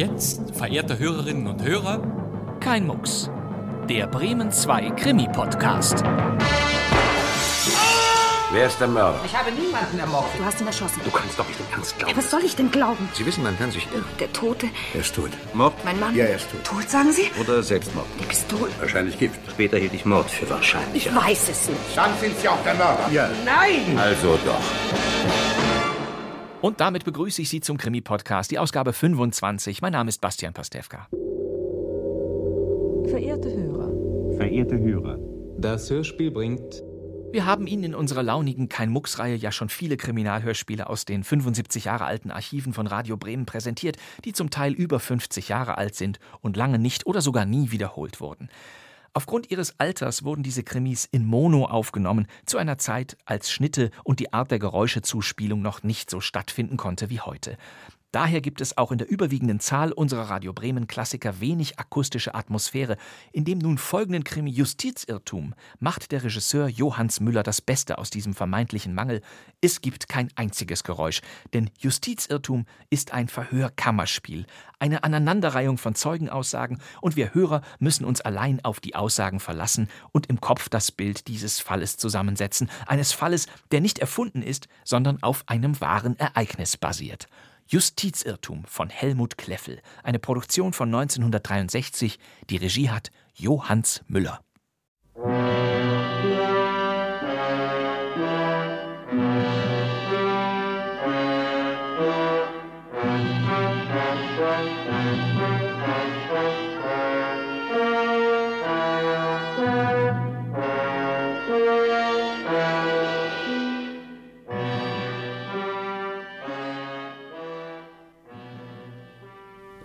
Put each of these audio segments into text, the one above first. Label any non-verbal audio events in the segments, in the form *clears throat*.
jetzt, verehrte Hörerinnen und Hörer, kein Mucks. Der Bremen 2 Krimi-Podcast. Wer ist der Mörder? Ich habe niemanden ermordet. Du hast ihn erschossen. Du kannst doch nicht im Ernst glauben. Ja, was soll ich denn glauben? Sie wissen, man kann sich irren. Der Tote, Er ist tot. Mord? mein Mann. Ja, er ist tot. Tot, sagen Sie? Oder Selbstmord? Die Pistole. Wahrscheinlich Gift. Später hielt ich Mord für wahrscheinlich. Ich weiß es nicht. Dann sind Sie auch der Mörder. Ja. Nein! Also doch. Und damit begrüße ich Sie zum Krimi-Podcast, die Ausgabe 25. Mein Name ist Bastian Pastewka. Verehrte Hörer, Verehrte Hörer, Das Hörspiel bringt Wir haben Ihnen in unserer launigen Kein-Mucks-Reihe ja schon viele Kriminalhörspiele aus den 75 Jahre alten Archiven von Radio Bremen präsentiert, die zum Teil über 50 Jahre alt sind und lange nicht oder sogar nie wiederholt wurden. Aufgrund ihres Alters wurden diese Krimis in Mono aufgenommen, zu einer Zeit, als Schnitte und die Art der Geräuschezuspielung noch nicht so stattfinden konnte wie heute. Daher gibt es auch in der überwiegenden Zahl unserer Radio Bremen Klassiker wenig akustische Atmosphäre. In dem nun folgenden Krimi Justizirrtum macht der Regisseur Johannes Müller das Beste aus diesem vermeintlichen Mangel. Es gibt kein einziges Geräusch, denn Justizirrtum ist ein Verhörkammerspiel, eine Aneinanderreihung von Zeugenaussagen und wir Hörer müssen uns allein auf die Aussagen verlassen und im Kopf das Bild dieses Falles zusammensetzen, eines Falles, der nicht erfunden ist, sondern auf einem wahren Ereignis basiert. Justizirrtum von Helmut Kleffel, eine Produktion von 1963. Die Regie hat Johannes Müller.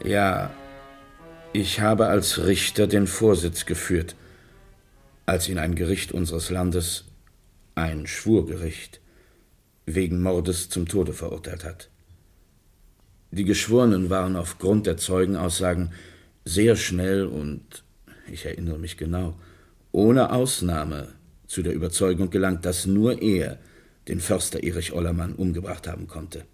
Ja, ich habe als Richter den Vorsitz geführt, als ihn ein Gericht unseres Landes, ein Schwurgericht, wegen Mordes zum Tode verurteilt hat. Die Geschworenen waren aufgrund der Zeugenaussagen sehr schnell und, ich erinnere mich genau, ohne Ausnahme zu der Überzeugung gelangt, dass nur er den Förster Erich Ollermann umgebracht haben konnte.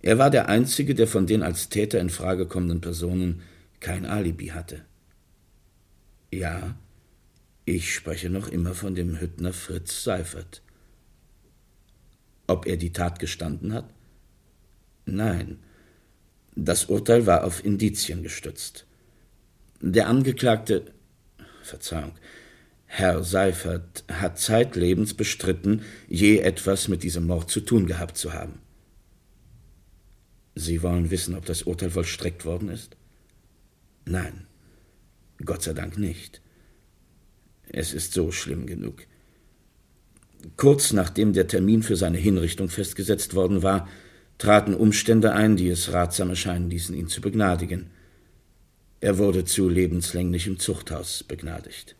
Er war der Einzige, der von den als Täter in Frage kommenden Personen kein Alibi hatte. Ja, ich spreche noch immer von dem Hüttner Fritz Seifert. Ob er die Tat gestanden hat? Nein. Das Urteil war auf Indizien gestützt. Der Angeklagte, Verzeihung, Herr Seifert hat zeitlebens bestritten, je etwas mit diesem Mord zu tun gehabt zu haben. Sie wollen wissen, ob das Urteil vollstreckt worden ist? Nein, Gott sei Dank nicht. Es ist so schlimm genug. Kurz nachdem der Termin für seine Hinrichtung festgesetzt worden war, traten Umstände ein, die es ratsam erscheinen ließen, ihn zu begnadigen. Er wurde zu lebenslänglichem Zuchthaus begnadigt.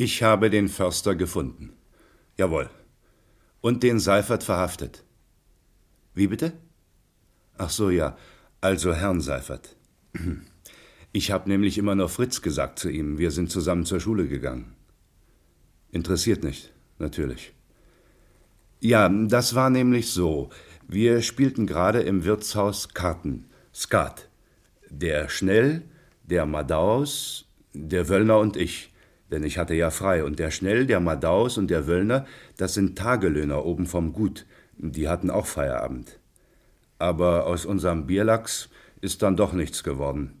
Ich habe den Förster gefunden. Jawohl. Und den Seifert verhaftet. Wie bitte? Ach so, ja. Also Herrn Seifert. *clears throat* Ich habe nämlich immer noch Fritz gesagt zu ihm. Wir sind zusammen zur Schule gegangen. Interessiert nicht, natürlich. Ja, das war nämlich so. Wir spielten gerade im Wirtshaus Karten. Skat. Der Schnell, der Madaus, der Wöllner und ich. Denn ich hatte ja frei. Und der Schnell, der Madaus und der Wöllner, das sind Tagelöhner oben vom Gut. Die hatten auch Feierabend. Aber aus unserem Bierlachs ist dann doch nichts geworden.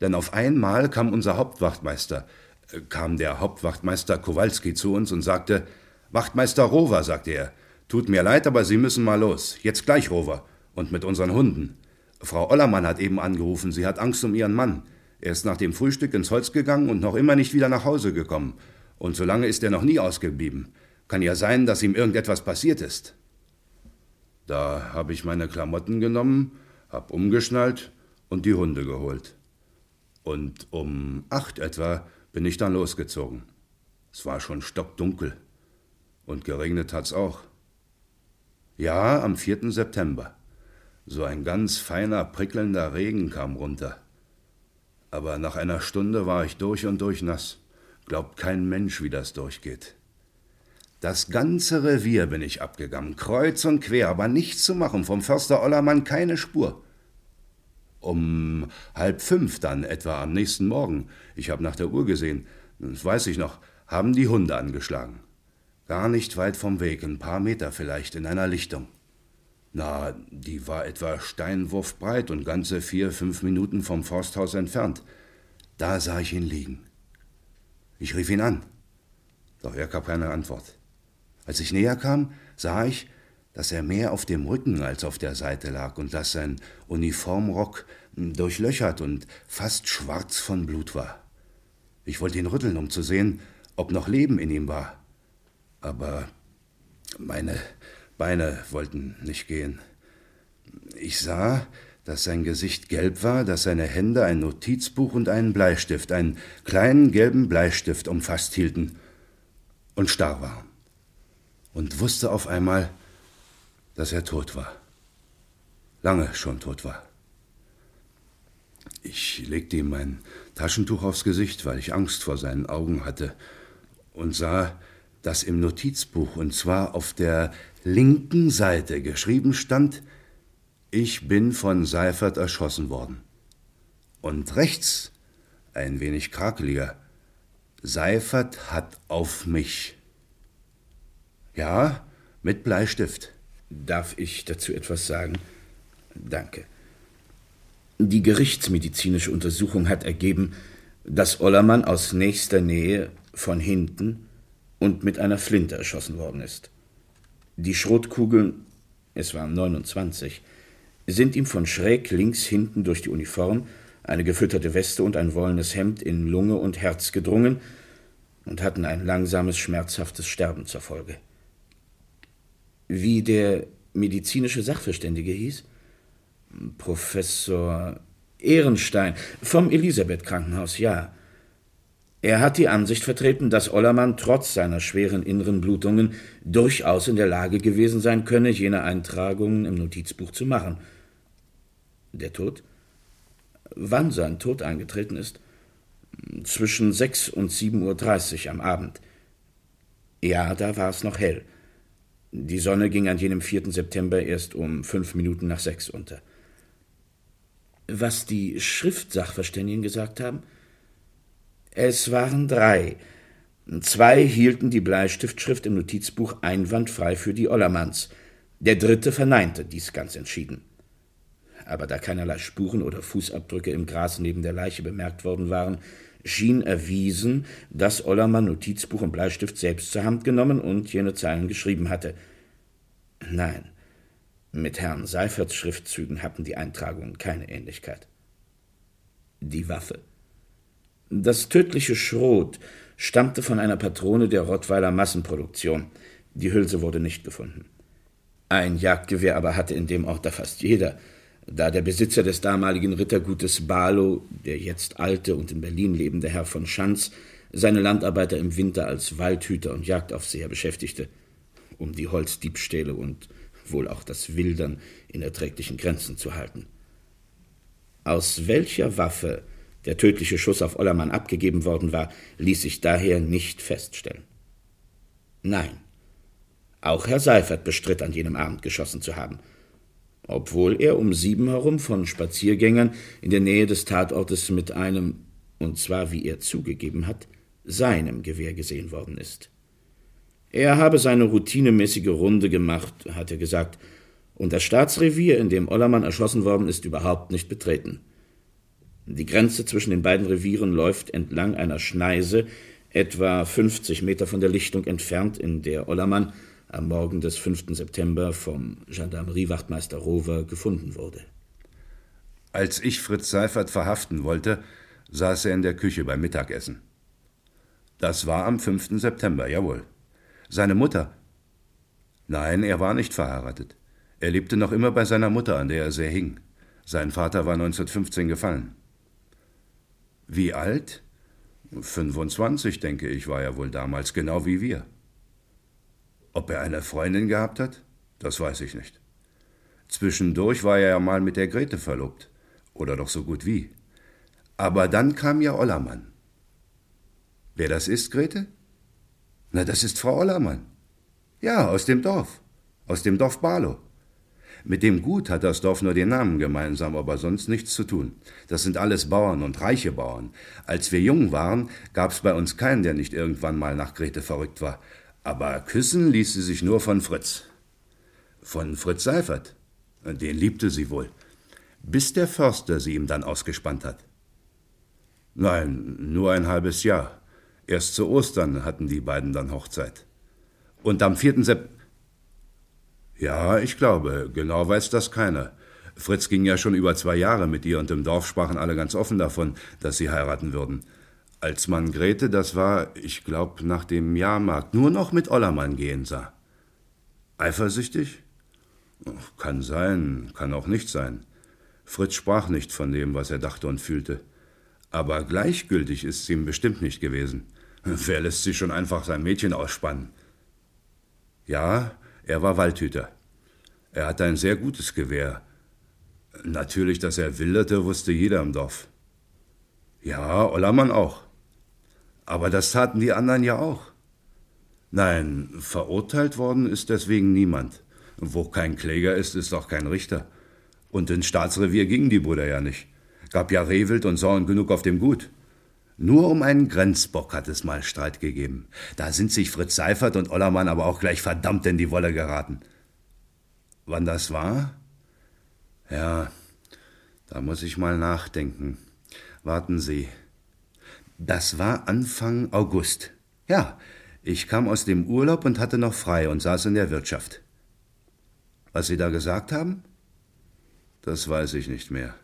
Denn auf einmal kam unser Hauptwachtmeister, äh, kam der Hauptwachtmeister Kowalski zu uns und sagte, Wachtmeister Rover, sagte er, tut mir leid, aber Sie müssen mal los. Jetzt gleich, Rover. Und mit unseren Hunden. Frau Ollermann hat eben angerufen, sie hat Angst um ihren Mann. Er ist nach dem Frühstück ins Holz gegangen und noch immer nicht wieder nach Hause gekommen. Und so lange ist er noch nie ausgeblieben. Kann ja sein, dass ihm irgendetwas passiert ist. Da habe ich meine Klamotten genommen, hab umgeschnallt und die Hunde geholt. Und um acht etwa bin ich dann losgezogen. Es war schon stockdunkel. Und geregnet hat's auch. Ja, am 4. September. So ein ganz feiner, prickelnder Regen kam runter. Aber nach einer Stunde war ich durch und durch nass. Glaubt kein Mensch, wie das durchgeht. Das ganze Revier bin ich abgegangen, kreuz und quer, aber nichts zu machen, vom Förster Ollermann keine Spur. Um halb fünf dann etwa am nächsten Morgen, ich habe nach der Uhr gesehen, das weiß ich noch, haben die Hunde angeschlagen. Gar nicht weit vom Weg, ein paar Meter vielleicht, in einer Lichtung. Na, die war etwa steinwurfbreit und ganze vier, fünf Minuten vom Forsthaus entfernt. Da sah ich ihn liegen. Ich rief ihn an, doch er gab keine Antwort. Als ich näher kam, sah ich, dass er mehr auf dem Rücken als auf der Seite lag und dass sein Uniformrock durchlöchert und fast schwarz von Blut war. Ich wollte ihn rütteln, um zu sehen, ob noch Leben in ihm war. Aber meine Beine wollten nicht gehen. Ich sah, dass sein Gesicht gelb war, dass seine Hände ein Notizbuch und einen Bleistift, einen kleinen gelben Bleistift umfasst hielten und starr waren. Und wusste auf einmal, dass er tot war. Lange schon tot war. Ich legte ihm mein Taschentuch aufs Gesicht, weil ich Angst vor seinen Augen hatte, und sah, dass im Notizbuch, und zwar auf der linken Seite geschrieben stand, ich bin von Seifert erschossen worden. Und rechts, ein wenig krakeliger, Seifert hat auf mich. Ja, mit Bleistift. Darf ich dazu etwas sagen? Danke. Die gerichtsmedizinische Untersuchung hat ergeben, dass Ollermann aus nächster Nähe von hinten und mit einer Flinte erschossen worden ist. Die Schrotkugeln, es waren 29, sind ihm von schräg links hinten durch die Uniform, eine gefütterte Weste und ein wollenes Hemd in Lunge und Herz gedrungen und hatten ein langsames, schmerzhaftes Sterben zur Folge. Wie der medizinische Sachverständige hieß? Professor Ehrenstein vom Elisabeth Krankenhaus, ja. Er hat die Ansicht vertreten, dass Ollermann trotz seiner schweren inneren Blutungen durchaus in der Lage gewesen sein könne, jene Eintragungen im Notizbuch zu machen. Der Tod? Wann sein Tod eingetreten ist? Zwischen sechs und sieben Uhr dreißig am Abend. Ja, da war es noch hell. Die Sonne ging an jenem 4. September erst um fünf Minuten nach sechs unter. Was die Schriftsachverständigen gesagt haben? Es waren drei. Zwei hielten die Bleistiftschrift im Notizbuch einwandfrei für die Ollermanns. Der dritte verneinte dies ganz entschieden. Aber da keinerlei Spuren oder Fußabdrücke im Gras neben der Leiche bemerkt worden waren, schien erwiesen, dass Ollermann Notizbuch und Bleistift selbst zur Hand genommen und jene Zeilen geschrieben hatte. Nein, mit Herrn Seiferts Schriftzügen hatten die Eintragungen keine Ähnlichkeit. Die Waffe. Das tödliche Schrot stammte von einer Patrone der Rottweiler Massenproduktion. Die Hülse wurde nicht gefunden. Ein Jagdgewehr aber hatte in dem Ort da fast jeder, da der Besitzer des damaligen Rittergutes Barlow, der jetzt alte und in Berlin lebende Herr von Schanz, seine Landarbeiter im Winter als Waldhüter und Jagdaufseher beschäftigte, um die Holzdiebstähle und wohl auch das Wildern in erträglichen Grenzen zu halten. Aus welcher Waffe der tödliche Schuss auf Ollermann abgegeben worden war, ließ sich daher nicht feststellen. Nein, auch Herr Seifert bestritt, an jenem Abend geschossen zu haben, obwohl er um sieben herum von Spaziergängern in der Nähe des Tatortes mit einem, und zwar wie er zugegeben hat, seinem Gewehr gesehen worden ist. Er habe seine routinemäßige Runde gemacht, hat er gesagt, und das Staatsrevier, in dem Ollermann erschossen worden ist, überhaupt nicht betreten. Die Grenze zwischen den beiden Revieren läuft entlang einer Schneise, etwa 50 Meter von der Lichtung entfernt, in der Ollermann am Morgen des 5. September vom Gendarmeriewachtmeister Rover gefunden wurde. Als ich Fritz Seifert verhaften wollte, saß er in der Küche beim Mittagessen. Das war am 5. September, jawohl. Seine Mutter. Nein, er war nicht verheiratet. Er lebte noch immer bei seiner Mutter, an der er sehr hing. Sein Vater war 1915 gefallen. Wie alt? 25, denke ich, war er wohl damals, genau wie wir. Ob er eine Freundin gehabt hat? Das weiß ich nicht. Zwischendurch war er ja mal mit der Grete verlobt. Oder doch so gut wie. Aber dann kam ja Ollermann. Wer das ist, Grete? Na, das ist Frau Ollermann. Ja, aus dem Dorf. Aus dem Dorf Barlow. Mit dem Gut hat das Dorf nur den Namen gemeinsam, aber sonst nichts zu tun. Das sind alles Bauern und reiche Bauern. Als wir jung waren, gab's bei uns keinen, der nicht irgendwann mal nach Grete verrückt war. Aber küssen ließ sie sich nur von Fritz. Von Fritz Seifert. Den liebte sie wohl. Bis der Förster sie ihm dann ausgespannt hat. Nein, nur ein halbes Jahr. Erst zu Ostern hatten die beiden dann Hochzeit. Und am 4. September. Ja, ich glaube, genau weiß das keiner. Fritz ging ja schon über zwei Jahre mit ihr und im Dorf sprachen alle ganz offen davon, dass sie heiraten würden. Als man Grete, das war, ich glaube, nach dem Jahrmarkt, nur noch mit Ollermann gehen sah. Eifersüchtig? Kann sein, kann auch nicht sein. Fritz sprach nicht von dem, was er dachte und fühlte. Aber gleichgültig ist es ihm bestimmt nicht gewesen. Wer lässt sich schon einfach sein Mädchen ausspannen? Ja, er war Waldhüter. Er hatte ein sehr gutes Gewehr. Natürlich, dass er wilderte, wusste jeder im Dorf. Ja, Ollermann auch. Aber das taten die anderen ja auch. Nein, verurteilt worden ist deswegen niemand. Wo kein Kläger ist, ist auch kein Richter. Und ins Staatsrevier gingen die Brüder ja nicht. Gab ja Rehwild und Sorgen genug auf dem Gut. Nur um einen Grenzbock hat es mal Streit gegeben. Da sind sich Fritz Seifert und Ollermann aber auch gleich verdammt in die Wolle geraten. Wann das war? Ja, da muss ich mal nachdenken. Warten Sie. Das war Anfang August. Ja, ich kam aus dem Urlaub und hatte noch frei und saß in der Wirtschaft. Was Sie da gesagt haben? Das weiß ich nicht mehr.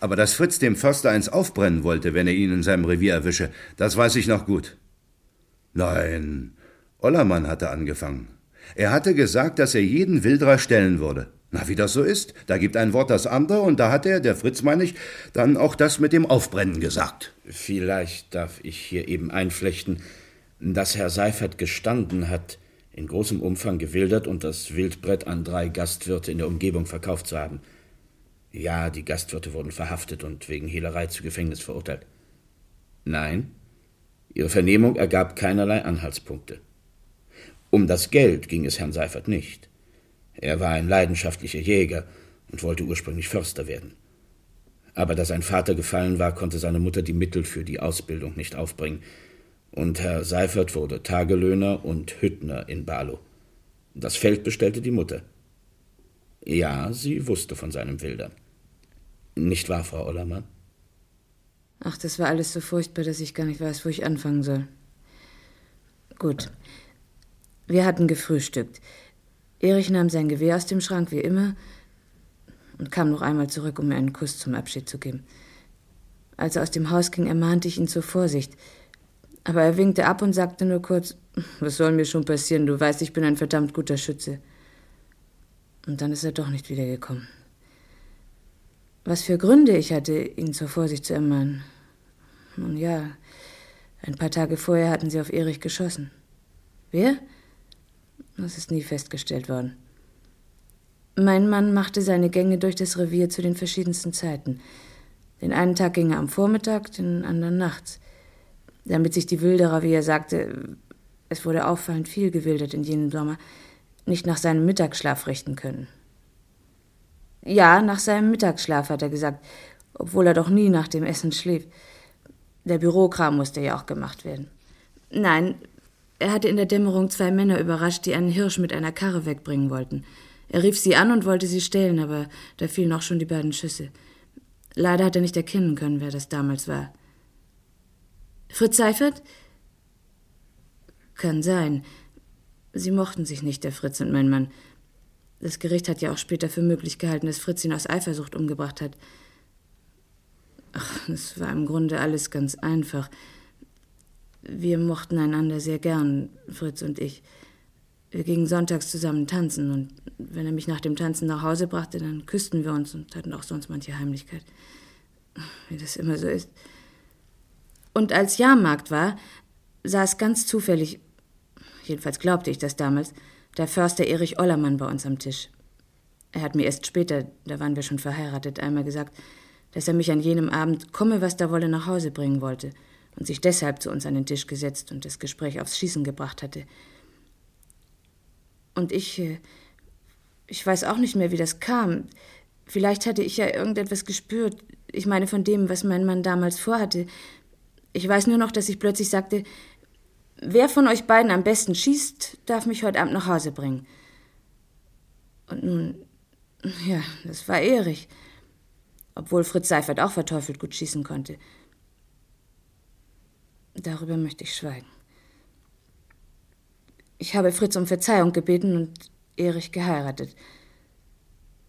Aber dass Fritz dem Förster eins aufbrennen wollte, wenn er ihn in seinem Revier erwische, das weiß ich noch gut. Nein, Ollermann hatte angefangen. Er hatte gesagt, dass er jeden Wilderer stellen würde. Na, wie das so ist, da gibt ein Wort das andere, und da hat er, der Fritz meine ich, dann auch das mit dem Aufbrennen gesagt. Vielleicht darf ich hier eben einflechten, dass Herr Seifert gestanden hat, in großem Umfang gewildert und das Wildbrett an drei Gastwirte in der Umgebung verkauft zu haben. Ja, die Gastwirte wurden verhaftet und wegen Hehlerei zu Gefängnis verurteilt. Nein, ihre Vernehmung ergab keinerlei Anhaltspunkte. Um das Geld ging es Herrn Seifert nicht. Er war ein leidenschaftlicher Jäger und wollte ursprünglich Förster werden. Aber da sein Vater gefallen war, konnte seine Mutter die Mittel für die Ausbildung nicht aufbringen, und Herr Seifert wurde Tagelöhner und Hüttner in Barlow. Das Feld bestellte die Mutter. Ja, sie wusste von seinem Wildern. Nicht wahr, Frau Ollermann? Ach, das war alles so furchtbar, dass ich gar nicht weiß, wo ich anfangen soll. Gut. Wir hatten gefrühstückt. Erich nahm sein Gewehr aus dem Schrank wie immer und kam noch einmal zurück, um mir einen Kuss zum Abschied zu geben. Als er aus dem Haus ging, ermahnte ich ihn zur Vorsicht. Aber er winkte ab und sagte nur kurz, was soll mir schon passieren, du weißt, ich bin ein verdammt guter Schütze. Und dann ist er doch nicht wiedergekommen. Was für Gründe ich hatte, ihn zur Vorsicht zu ermahnen. Nun ja, ein paar Tage vorher hatten sie auf Erich geschossen. Wer? Das ist nie festgestellt worden. Mein Mann machte seine Gänge durch das Revier zu den verschiedensten Zeiten. Den einen Tag ging er am Vormittag, den anderen nachts. Damit sich die Wilderer, wie er sagte, es wurde auffallend viel gewildert in jenem Sommer, nicht nach seinem Mittagsschlaf richten können. Ja, nach seinem Mittagsschlaf, hat er gesagt, obwohl er doch nie nach dem Essen schläft. Der Bürokram musste ja auch gemacht werden. Nein, er hatte in der Dämmerung zwei Männer überrascht, die einen Hirsch mit einer Karre wegbringen wollten. Er rief sie an und wollte sie stehlen, aber da fielen auch schon die beiden Schüsse. Leider hat er nicht erkennen können, wer das damals war. Fritz Seifert? Kann sein. Sie mochten sich nicht, der Fritz und mein Mann. Das Gericht hat ja auch später für möglich gehalten, dass Fritz ihn aus Eifersucht umgebracht hat. Ach, es war im Grunde alles ganz einfach. Wir mochten einander sehr gern, Fritz und ich. Wir gingen sonntags zusammen tanzen und wenn er mich nach dem Tanzen nach Hause brachte, dann küssten wir uns und hatten auch sonst manche Heimlichkeit. Wie das immer so ist. Und als Jahrmarkt war, saß ganz zufällig, jedenfalls glaubte ich das damals, der Förster Erich Ollermann bei uns am Tisch. Er hat mir erst später, da waren wir schon verheiratet, einmal gesagt, dass er mich an jenem Abend komme, was da wolle, nach Hause bringen wollte und sich deshalb zu uns an den Tisch gesetzt und das Gespräch aufs Schießen gebracht hatte. Und ich. Äh, ich weiß auch nicht mehr, wie das kam. Vielleicht hatte ich ja irgendetwas gespürt. Ich meine von dem, was mein Mann damals vorhatte. Ich weiß nur noch, dass ich plötzlich sagte, wer von euch beiden am besten schießt, darf mich heute Abend nach Hause bringen. Und nun, ja, das war Erich. Obwohl Fritz Seifert auch verteufelt gut schießen konnte. Darüber möchte ich schweigen. Ich habe Fritz um Verzeihung gebeten und Erich geheiratet.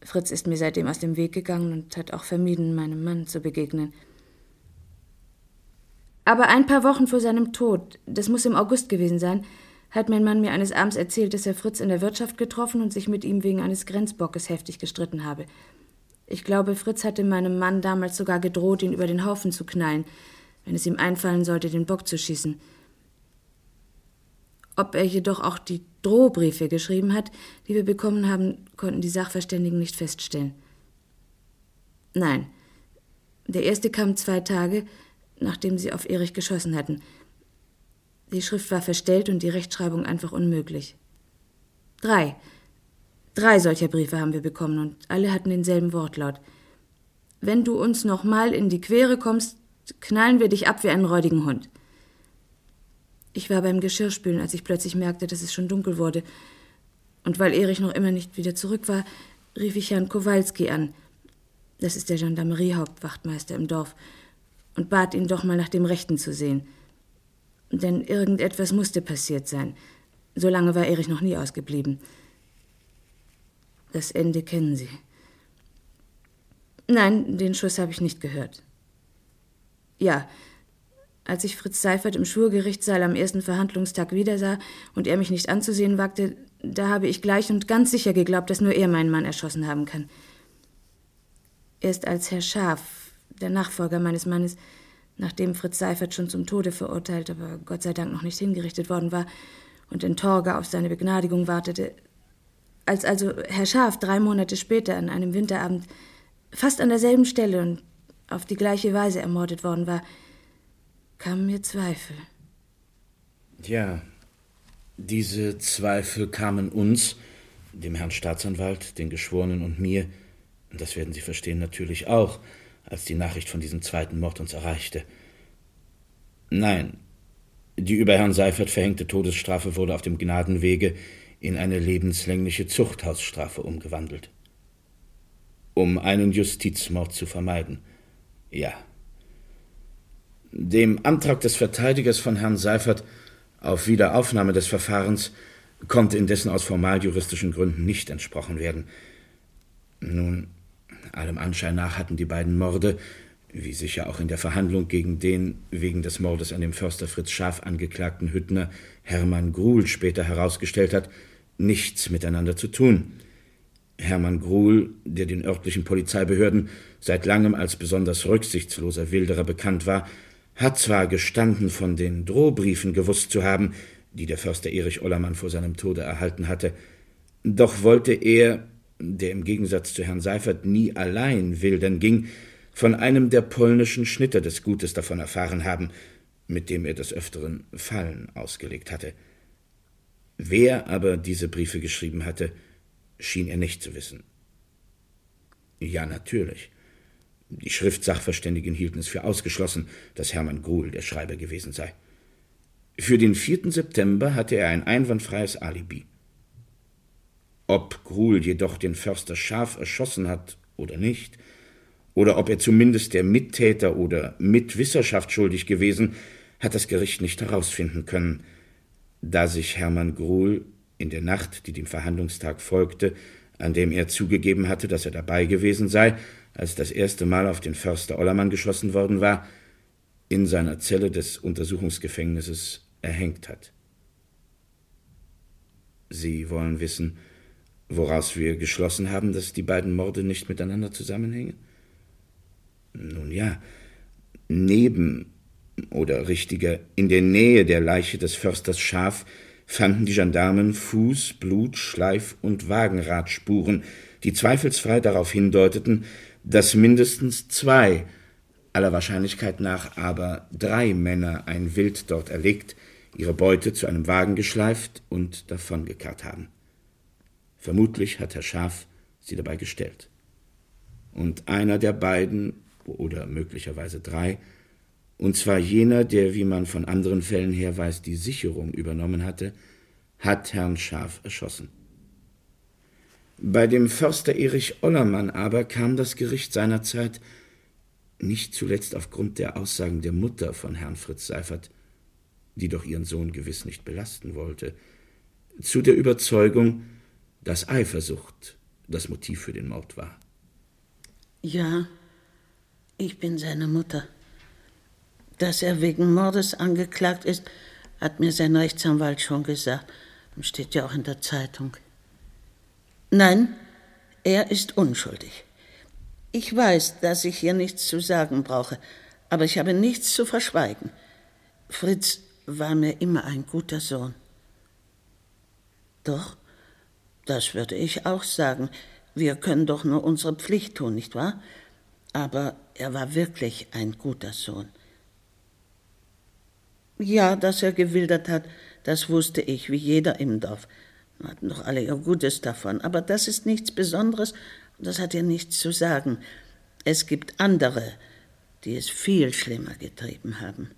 Fritz ist mir seitdem aus dem Weg gegangen und hat auch vermieden, meinem Mann zu begegnen. Aber ein paar Wochen vor seinem Tod, das muss im August gewesen sein, hat mein Mann mir eines Abends erzählt, dass er Fritz in der Wirtschaft getroffen und sich mit ihm wegen eines Grenzbockes heftig gestritten habe. Ich glaube, Fritz hatte meinem Mann damals sogar gedroht, ihn über den Haufen zu knallen, wenn es ihm einfallen sollte, den Bock zu schießen. Ob er jedoch auch die Drohbriefe geschrieben hat, die wir bekommen haben, konnten die Sachverständigen nicht feststellen. Nein. Der erste kam zwei Tage, nachdem sie auf Erich geschossen hatten. Die Schrift war verstellt und die Rechtschreibung einfach unmöglich. Drei. Drei solcher Briefe haben wir bekommen und alle hatten denselben Wortlaut. Wenn du uns noch mal in die Quere kommst, knallen wir dich ab wie einen räudigen Hund. Ich war beim Geschirrspülen, als ich plötzlich merkte, dass es schon dunkel wurde. Und weil Erich noch immer nicht wieder zurück war, rief ich Herrn Kowalski an. Das ist der Gendarmeriehauptwachtmeister im Dorf. Und bat ihn doch mal nach dem Rechten zu sehen. Denn irgendetwas musste passiert sein. So lange war Erich noch nie ausgeblieben. Das Ende kennen Sie. Nein, den Schuss habe ich nicht gehört. Ja, als ich Fritz Seifert im Schwurgerichtssaal am ersten Verhandlungstag wiedersah und er mich nicht anzusehen wagte, da habe ich gleich und ganz sicher geglaubt, dass nur er meinen Mann erschossen haben kann. Erst als Herr Schaf, der Nachfolger meines Mannes, nachdem Fritz Seifert schon zum Tode verurteilt, aber Gott sei Dank noch nicht hingerichtet worden war und in Torge auf seine Begnadigung wartete, als also Herr Schaf drei Monate später an einem Winterabend fast an derselben Stelle und auf die gleiche Weise ermordet worden war, kamen mir Zweifel. Ja, diese Zweifel kamen uns, dem Herrn Staatsanwalt, den Geschworenen und mir, das werden Sie verstehen, natürlich auch, als die Nachricht von diesem zweiten Mord uns erreichte. Nein, die über Herrn Seifert verhängte Todesstrafe wurde auf dem Gnadenwege in eine lebenslängliche Zuchthausstrafe umgewandelt. Um einen Justizmord zu vermeiden. Ja, dem Antrag des Verteidigers von Herrn Seifert auf Wiederaufnahme des Verfahrens konnte indessen aus formaljuristischen Gründen nicht entsprochen werden. Nun, allem Anschein nach hatten die beiden Morde, wie sich ja auch in der Verhandlung gegen den wegen des Mordes an dem Förster Fritz Schaf angeklagten Hüttner Hermann Gruhl später herausgestellt hat, nichts miteinander zu tun. Hermann Gruhl, der den örtlichen Polizeibehörden seit langem als besonders rücksichtsloser Wilderer bekannt war, hat zwar gestanden, von den Drohbriefen gewusst zu haben, die der Förster Erich Ollermann vor seinem Tode erhalten hatte, doch wollte er, der im Gegensatz zu Herrn Seifert nie allein wildern ging, von einem der polnischen Schnitter des Gutes davon erfahren haben, mit dem er des Öfteren Fallen ausgelegt hatte. Wer aber diese Briefe geschrieben hatte, schien er nicht zu wissen. Ja, natürlich. Die Schriftsachverständigen hielten es für ausgeschlossen, dass Hermann Gruhl der Schreiber gewesen sei. Für den 4. September hatte er ein einwandfreies Alibi. Ob Gruhl jedoch den Förster Schaf erschossen hat oder nicht, oder ob er zumindest der Mittäter oder Mitwisserschaft schuldig gewesen, hat das Gericht nicht herausfinden können, da sich Hermann Gruhl in der Nacht, die dem Verhandlungstag folgte, an dem er zugegeben hatte, dass er dabei gewesen sei, als das erste Mal auf den Förster Ollermann geschossen worden war, in seiner Zelle des Untersuchungsgefängnisses erhängt hat. Sie wollen wissen, woraus wir geschlossen haben, dass die beiden Morde nicht miteinander zusammenhängen? Nun ja, neben oder richtiger in der Nähe der Leiche des Försters Schaf fanden die Gendarmen Fuß, Blut, Schleif und Wagenradspuren, die zweifelsfrei darauf hindeuteten, dass mindestens zwei, aller Wahrscheinlichkeit nach aber drei Männer ein Wild dort erlegt, ihre Beute zu einem Wagen geschleift und davongekarrt haben. Vermutlich hat Herr Schaf sie dabei gestellt. Und einer der beiden, oder möglicherweise drei, und zwar jener, der, wie man von anderen Fällen her weiß, die Sicherung übernommen hatte, hat Herrn Schaf erschossen. Bei dem Förster Erich Ollermann aber kam das Gericht seinerzeit, nicht zuletzt aufgrund der Aussagen der Mutter von Herrn Fritz Seifert, die doch ihren Sohn gewiss nicht belasten wollte, zu der Überzeugung, dass Eifersucht das Motiv für den Mord war. Ja, ich bin seine Mutter. Dass er wegen Mordes angeklagt ist, hat mir sein Rechtsanwalt schon gesagt. Steht ja auch in der Zeitung. Nein, er ist unschuldig. Ich weiß, dass ich hier nichts zu sagen brauche, aber ich habe nichts zu verschweigen. Fritz war mir immer ein guter Sohn. Doch, das würde ich auch sagen. Wir können doch nur unsere Pflicht tun, nicht wahr? Aber er war wirklich ein guter Sohn. Ja, dass er gewildert hat, das wusste ich, wie jeder im Dorf. Wir hatten doch alle ihr Gutes davon. Aber das ist nichts Besonderes das hat ja nichts zu sagen. Es gibt andere, die es viel schlimmer getrieben haben.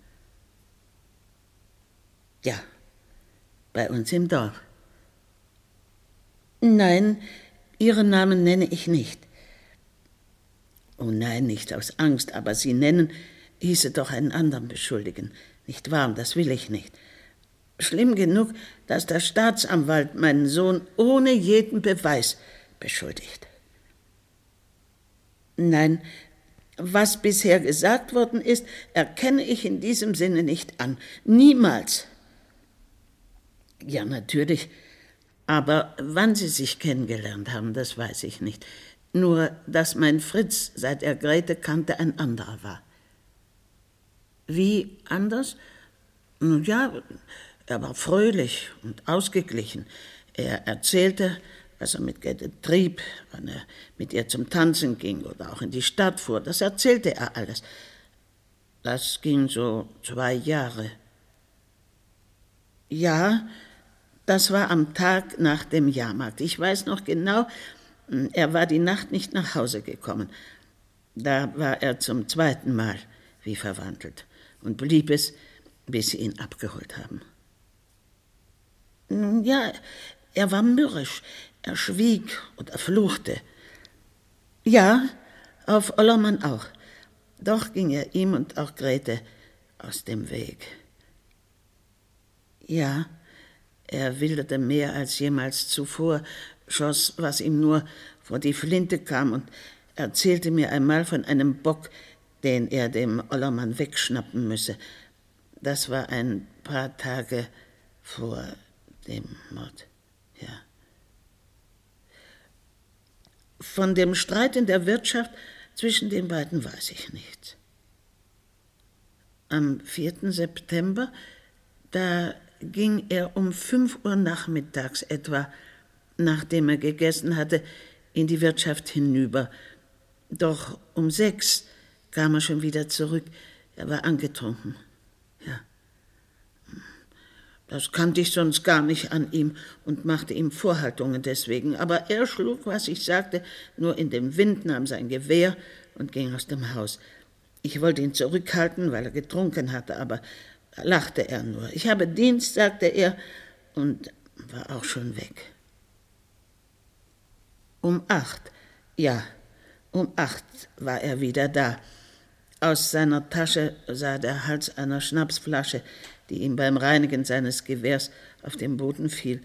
Ja, bei uns im Dorf. Nein, Ihren Namen nenne ich nicht. Oh nein, nicht aus Angst, aber Sie nennen, hieße doch einen anderen beschuldigen. Nicht wahr, das will ich nicht. Schlimm genug, dass der Staatsanwalt meinen Sohn ohne jeden Beweis beschuldigt. Nein, was bisher gesagt worden ist, erkenne ich in diesem Sinne nicht an. Niemals. Ja, natürlich. Aber wann Sie sich kennengelernt haben, das weiß ich nicht. Nur, dass mein Fritz, seit er Grete kannte, ein anderer war. Wie anders? Nun ja, er war fröhlich und ausgeglichen. Er erzählte, was er mit Grete trieb, wann er mit ihr zum Tanzen ging oder auch in die Stadt fuhr. Das erzählte er alles. Das ging so zwei Jahre. Ja, das war am Tag nach dem Jahrmarkt. Ich weiß noch genau, er war die Nacht nicht nach Hause gekommen. Da war er zum zweiten Mal wie verwandelt und blieb es, bis sie ihn abgeholt haben. Nun ja, er war mürrisch, er schwieg und er fluchte. Ja, auf Ollermann auch. Doch ging er ihm und auch Grete aus dem Weg. Ja, er wilderte mehr als jemals zuvor, schoss, was ihm nur vor die Flinte kam und erzählte mir einmal von einem Bock, den er dem Ollermann wegschnappen müsse. Das war ein paar Tage vor dem Mord, ja. Von dem Streit in der Wirtschaft zwischen den beiden weiß ich nichts. Am 4. September, da ging er um fünf Uhr nachmittags etwa, nachdem er gegessen hatte, in die Wirtschaft hinüber. Doch um sechs kam er schon wieder zurück. Er war angetrunken. Ja. Das kannte ich sonst gar nicht an ihm und machte ihm Vorhaltungen deswegen. Aber er schlug, was ich sagte, nur in den Wind, nahm sein Gewehr und ging aus dem Haus. Ich wollte ihn zurückhalten, weil er getrunken hatte, aber lachte er nur. Ich habe Dienst, sagte er, und war auch schon weg. Um acht, ja, um acht war er wieder da. Aus seiner Tasche sah der Hals einer Schnapsflasche, die ihm beim Reinigen seines Gewehrs auf den Boden fiel.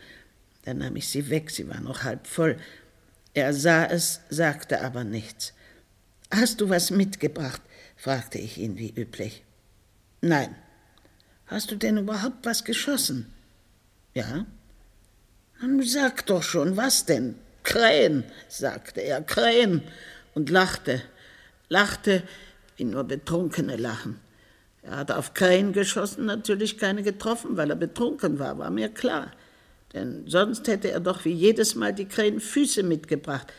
Da nahm ich sie weg, sie war noch halb voll. Er sah es, sagte aber nichts. Hast du was mitgebracht? fragte ich ihn wie üblich. Nein. Hast du denn überhaupt was geschossen? Ja. Dann sag doch schon, was denn? Krähen, sagte er, Krähen, und lachte, lachte, wie nur Betrunkene lachen. Er hat auf Krähen geschossen, natürlich keine getroffen, weil er betrunken war, war mir klar. Denn sonst hätte er doch wie jedes Mal die Krähenfüße mitgebracht.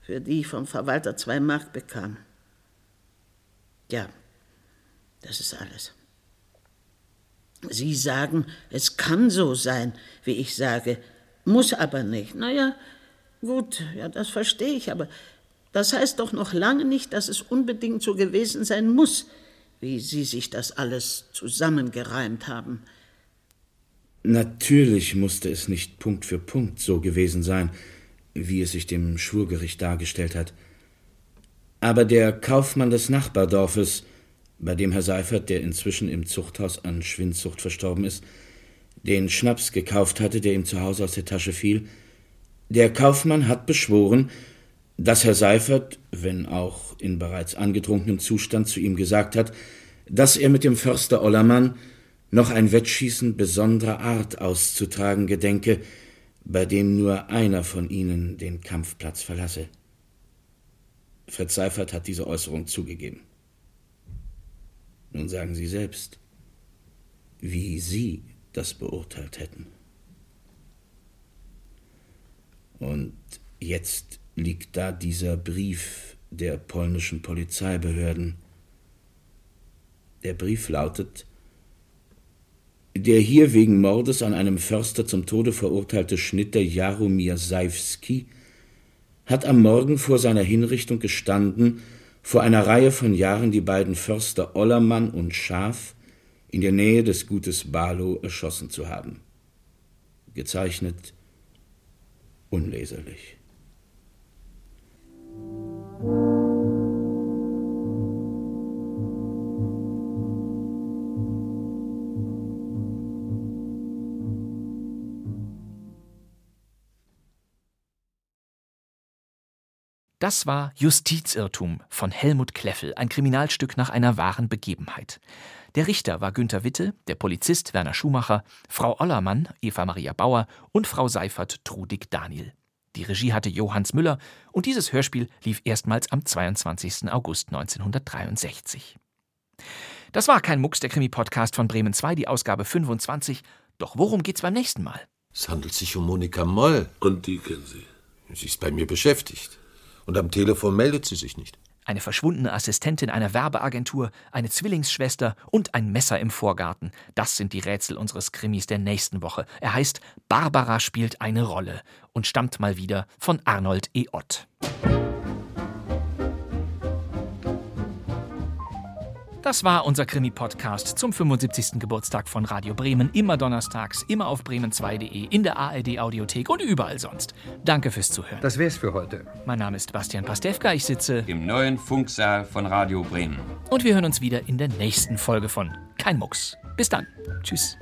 für die ich vom Verwalter zwei Mark bekam. Ja, das ist alles. Sie sagen, es kann so sein, wie ich sage, muss aber nicht. Naja, gut, ja, das verstehe ich, aber das heißt doch noch lange nicht, dass es unbedingt so gewesen sein muss, wie Sie sich das alles zusammengereimt haben. Natürlich musste es nicht Punkt für Punkt so gewesen sein, wie es sich dem Schwurgericht dargestellt hat. Aber der Kaufmann des Nachbardorfes, bei dem Herr Seifert, der inzwischen im Zuchthaus an Schwindsucht verstorben ist, den Schnaps gekauft hatte, der ihm zu Hause aus der Tasche fiel, der Kaufmann hat beschworen, dass Herr Seifert, wenn auch in bereits angetrunkenem Zustand, zu ihm gesagt hat, dass er mit dem Förster Ollermann noch ein Wettschießen besonderer Art auszutragen gedenke, bei dem nur einer von ihnen den Kampfplatz verlasse. Fritz Seifert hat diese Äußerung zugegeben. Nun sagen Sie selbst, wie Sie das beurteilt hätten. Und jetzt liegt da dieser Brief der polnischen Polizeibehörden. Der Brief lautet Der hier wegen Mordes an einem Förster zum Tode verurteilte Schnitter Jaromir Seifski hat am Morgen vor seiner Hinrichtung gestanden, vor einer Reihe von Jahren die beiden Förster Ollermann und Schaf in der Nähe des Gutes Barlow erschossen zu haben. Gezeichnet unleserlich. Das war Justizirrtum von Helmut Kleffel, ein Kriminalstück nach einer wahren Begebenheit. Der Richter war Günter Witte, der Polizist Werner Schumacher, Frau Ollermann Eva Maria Bauer und Frau Seifert Trudig Daniel. Die Regie hatte Johannes Müller und dieses Hörspiel lief erstmals am 22. August 1963. Das war kein Mucks, der Krimi-Podcast von Bremen 2, die Ausgabe 25. Doch worum geht's beim nächsten Mal? Es handelt sich um Monika Moll. Und die kennen Sie? Sie ist bei mir beschäftigt. Und am Telefon meldet sie sich nicht. Eine verschwundene Assistentin einer Werbeagentur, eine Zwillingsschwester und ein Messer im Vorgarten. Das sind die Rätsel unseres Krimis der nächsten Woche. Er heißt Barbara spielt eine Rolle und stammt mal wieder von Arnold E. Ott. Das war unser Krimi-Podcast zum 75. Geburtstag von Radio Bremen. Immer donnerstags, immer auf bremen2.de, in der ARD-Audiothek und überall sonst. Danke fürs Zuhören. Das wär's für heute. Mein Name ist Bastian Pastewka. Ich sitze im neuen Funksaal von Radio Bremen. Und wir hören uns wieder in der nächsten Folge von Kein Mucks. Bis dann. Tschüss.